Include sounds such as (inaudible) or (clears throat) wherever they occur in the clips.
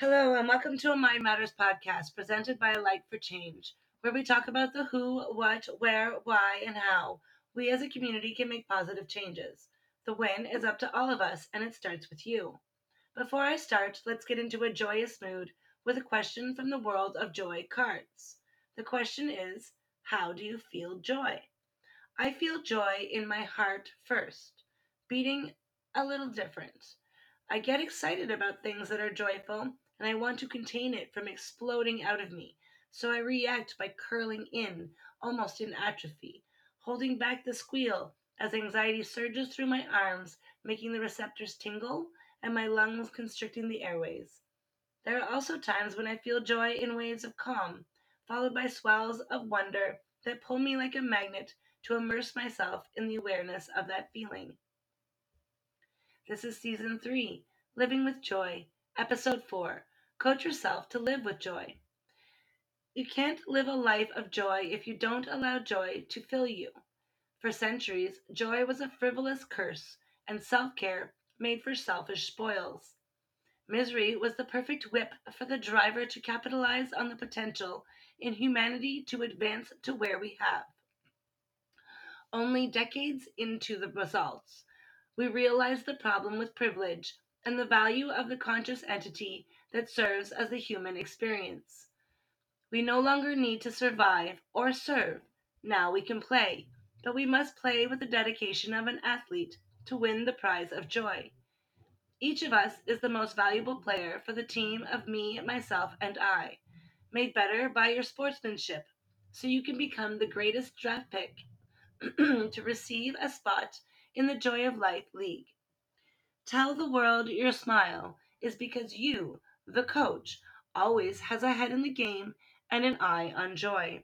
Hello, and welcome to a Mind Matters podcast presented by A Light for Change, where we talk about the who, what, where, why, and how we as a community can make positive changes. The win is up to all of us, and it starts with you. Before I start, let's get into a joyous mood with a question from the world of joy cards. The question is How do you feel joy? I feel joy in my heart first, beating a little different. I get excited about things that are joyful and I want to contain it from exploding out of me. So I react by curling in, almost in atrophy, holding back the squeal as anxiety surges through my arms, making the receptors tingle and my lungs constricting the airways. There are also times when I feel joy in waves of calm, followed by swells of wonder that pull me like a magnet to immerse myself in the awareness of that feeling. This is season three, Living with Joy, episode four Coach yourself to live with joy. You can't live a life of joy if you don't allow joy to fill you. For centuries, joy was a frivolous curse, and self care made for selfish spoils. Misery was the perfect whip for the driver to capitalize on the potential in humanity to advance to where we have. Only decades into the results, we realize the problem with privilege and the value of the conscious entity that serves as the human experience. We no longer need to survive or serve. Now we can play, but we must play with the dedication of an athlete to win the prize of joy. Each of us is the most valuable player for the team of me, myself, and I, made better by your sportsmanship, so you can become the greatest draft pick (clears throat) to receive a spot in the Joy of Life League. Tell the world your smile is because you, the coach, always has a head in the game and an eye on joy.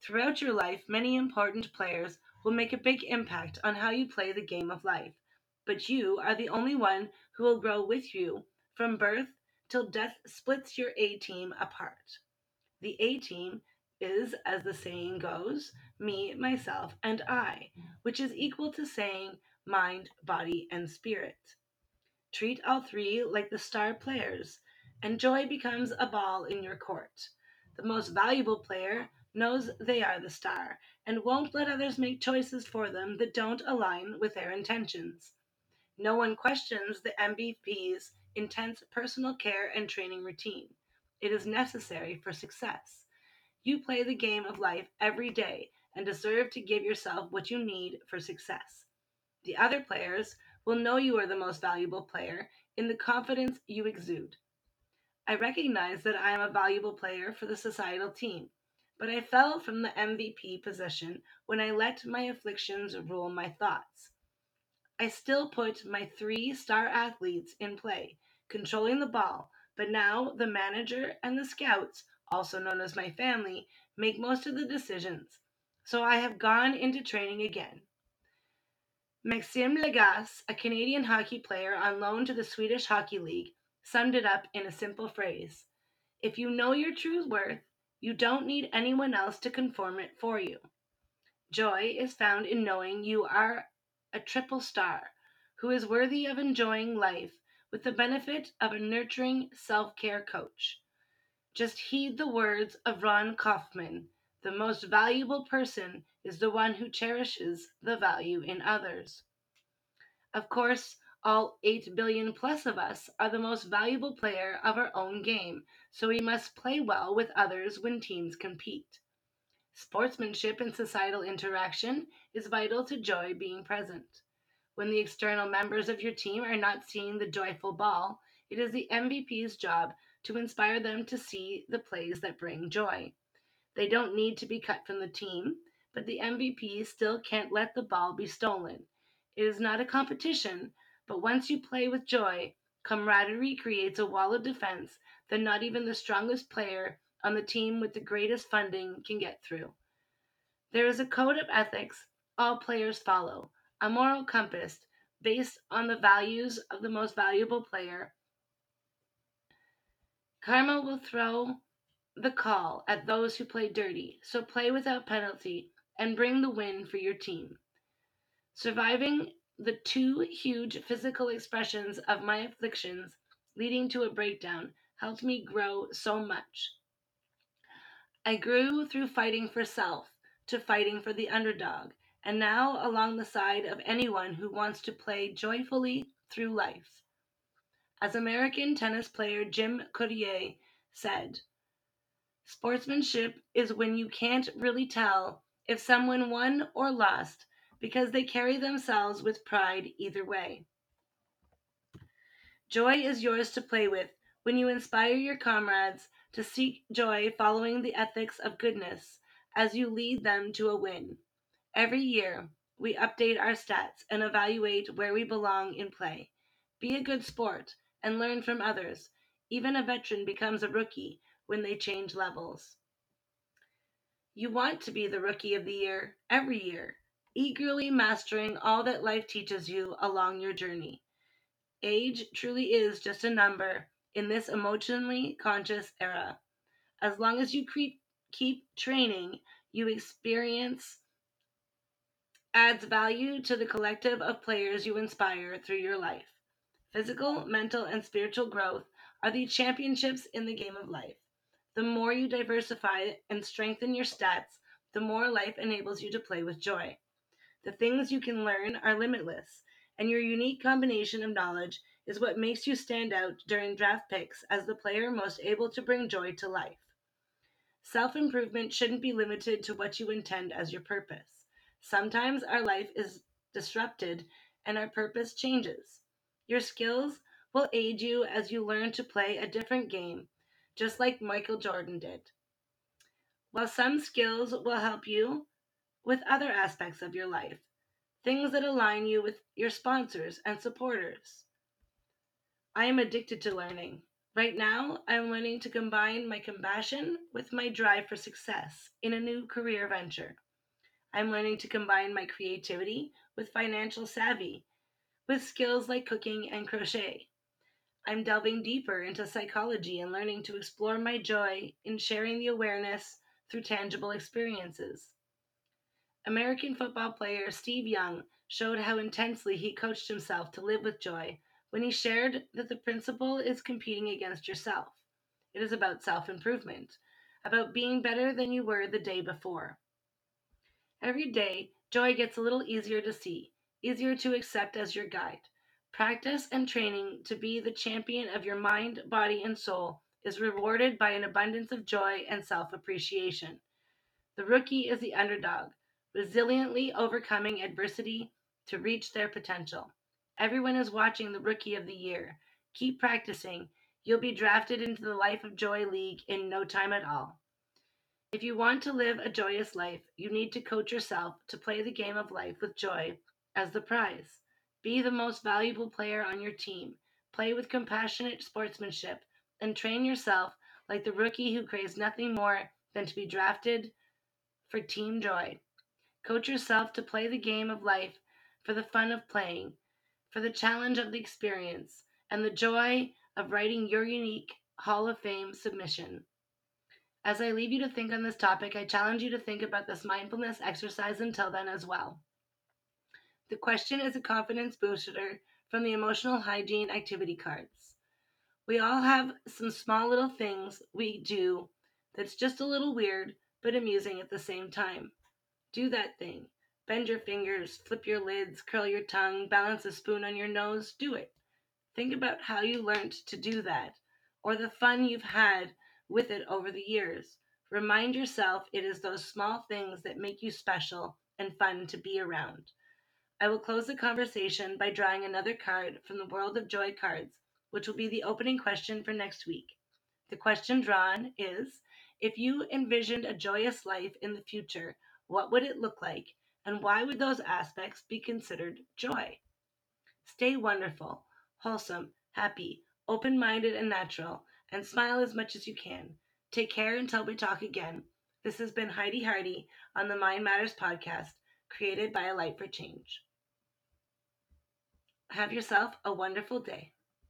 Throughout your life, many important players will make a big impact on how you play the game of life, but you are the only one who will grow with you from birth till death splits your A team apart. The A team is, as the saying goes, me, myself, and I, which is equal to saying mind, body, and spirit. Treat all three like the star players, and joy becomes a ball in your court. The most valuable player knows they are the star and won't let others make choices for them that don't align with their intentions. No one questions the MVP's intense personal care and training routine. It is necessary for success. You play the game of life every day and deserve to give yourself what you need for success. The other players will know you are the most valuable player in the confidence you exude. I recognize that I am a valuable player for the societal team, but I fell from the MVP position when I let my afflictions rule my thoughts. I still put my three star athletes in play, controlling the ball, but now the manager and the scouts, also known as my family, make most of the decisions. So I have gone into training again. Maxime Lagacé, a Canadian hockey player on loan to the Swedish Hockey League, summed it up in a simple phrase If you know your true worth, you don't need anyone else to conform it for you. Joy is found in knowing you are a triple star who is worthy of enjoying life with the benefit of a nurturing self care coach. Just heed the words of Ron Kaufman the most valuable person is the one who cherishes the value in others. Of course, all 8 billion plus of us are the most valuable player of our own game, so we must play well with others when teams compete. Sportsmanship and societal interaction is vital to joy being present. When the external members of your team are not seeing the joyful ball, it is the MVP's job to inspire them to see the plays that bring joy. They don't need to be cut from the team, but the MVP still can't let the ball be stolen. It is not a competition, but once you play with joy, camaraderie creates a wall of defense that not even the strongest player on the team with the greatest funding can get through. There is a code of ethics all players follow, a moral compass based on the values of the most valuable player. Karma will throw the call at those who play dirty, so play without penalty and bring the win for your team. Surviving the two huge physical expressions of my afflictions leading to a breakdown, helped me grow so much. I grew through fighting for self to fighting for the underdog, and now along the side of anyone who wants to play joyfully through life. As American tennis player Jim Courier said, sportsmanship is when you can't really tell if someone won or lost because they carry themselves with pride either way. Joy is yours to play with when you inspire your comrades to seek joy following the ethics of goodness as you lead them to a win. Every year, we update our stats and evaluate where we belong in play. Be a good sport and learn from others. Even a veteran becomes a rookie when they change levels. You want to be the rookie of the year every year, eagerly mastering all that life teaches you along your journey. Age truly is just a number in this emotionally conscious era. As long as you keep, training, you experience adds value to the collective of players you inspire through your life. Physical, mental, and spiritual growth are the championships in the game of life. The more you diversify and strengthen your stats, the more life enables you to play with joy. The things you can learn are limitless, and your unique combination of knowledge is what makes you stand out during draft picks as the player most able to bring joy to life. Self improvement shouldn't be limited to what you intend as your purpose. Sometimes our life is disrupted and our purpose changes. Your skills will aid you as you learn to play a different game, just like Michael Jordan did. While some skills will help you with other aspects of your life, things that align you with your sponsors and supporters. I am addicted to learning. Right now, I'm learning to combine my compassion with my drive for success in a new career venture. I'm learning to combine my creativity with financial savvy, with skills like cooking and crochet. I'm delving deeper into psychology and learning to explore my joy in sharing the awareness through tangible experiences. American football player Steve Young showed how intensely he coached himself to live with joy when he shared that the principle is competing against yourself. It is about self improvement, about being better than you were the day before. Every day, joy gets a little easier to see, easier to accept as your guide. Practice and training to be the champion of your mind, body, and soul is rewarded by an abundance of joy and self appreciation. The rookie is the underdog, resiliently overcoming adversity to reach their potential. Everyone is watching the rookie of the year. Keep practicing. You'll be drafted into the Life of Joy League in no time at all. If you want to live a joyous life, you need to coach yourself to play the game of life with joy as the prize. Be the most valuable player on your team. Play with compassionate sportsmanship and train yourself like the rookie who craves nothing more than to be drafted for team joy. Coach yourself to play the game of life for the fun of playing, for the challenge of the experience, and the joy of writing your unique Hall of Fame submission. As I leave you to think on this topic, I challenge you to think about this mindfulness exercise until then as well. The question is a confidence booster from the emotional hygiene activity cards. We all have some small little things we do that's just a little weird but amusing at the same time. Do that thing. Bend your fingers, flip your lids, curl your tongue, balance a spoon on your nose. Do it. Think about how you learned to do that or the fun you've had with it over the years. Remind yourself it is those small things that make you special and fun to be around. I will close the conversation by drawing another card from the World of Joy cards, which will be the opening question for next week. The question drawn is If you envisioned a joyous life in the future, what would it look like, and why would those aspects be considered joy? Stay wonderful, wholesome, happy, open minded, and natural and smile as much as you can. Take care until we talk again. This has been Heidi Hardy on the Mind Matters podcast, created by A Light for Change. Have yourself a wonderful day.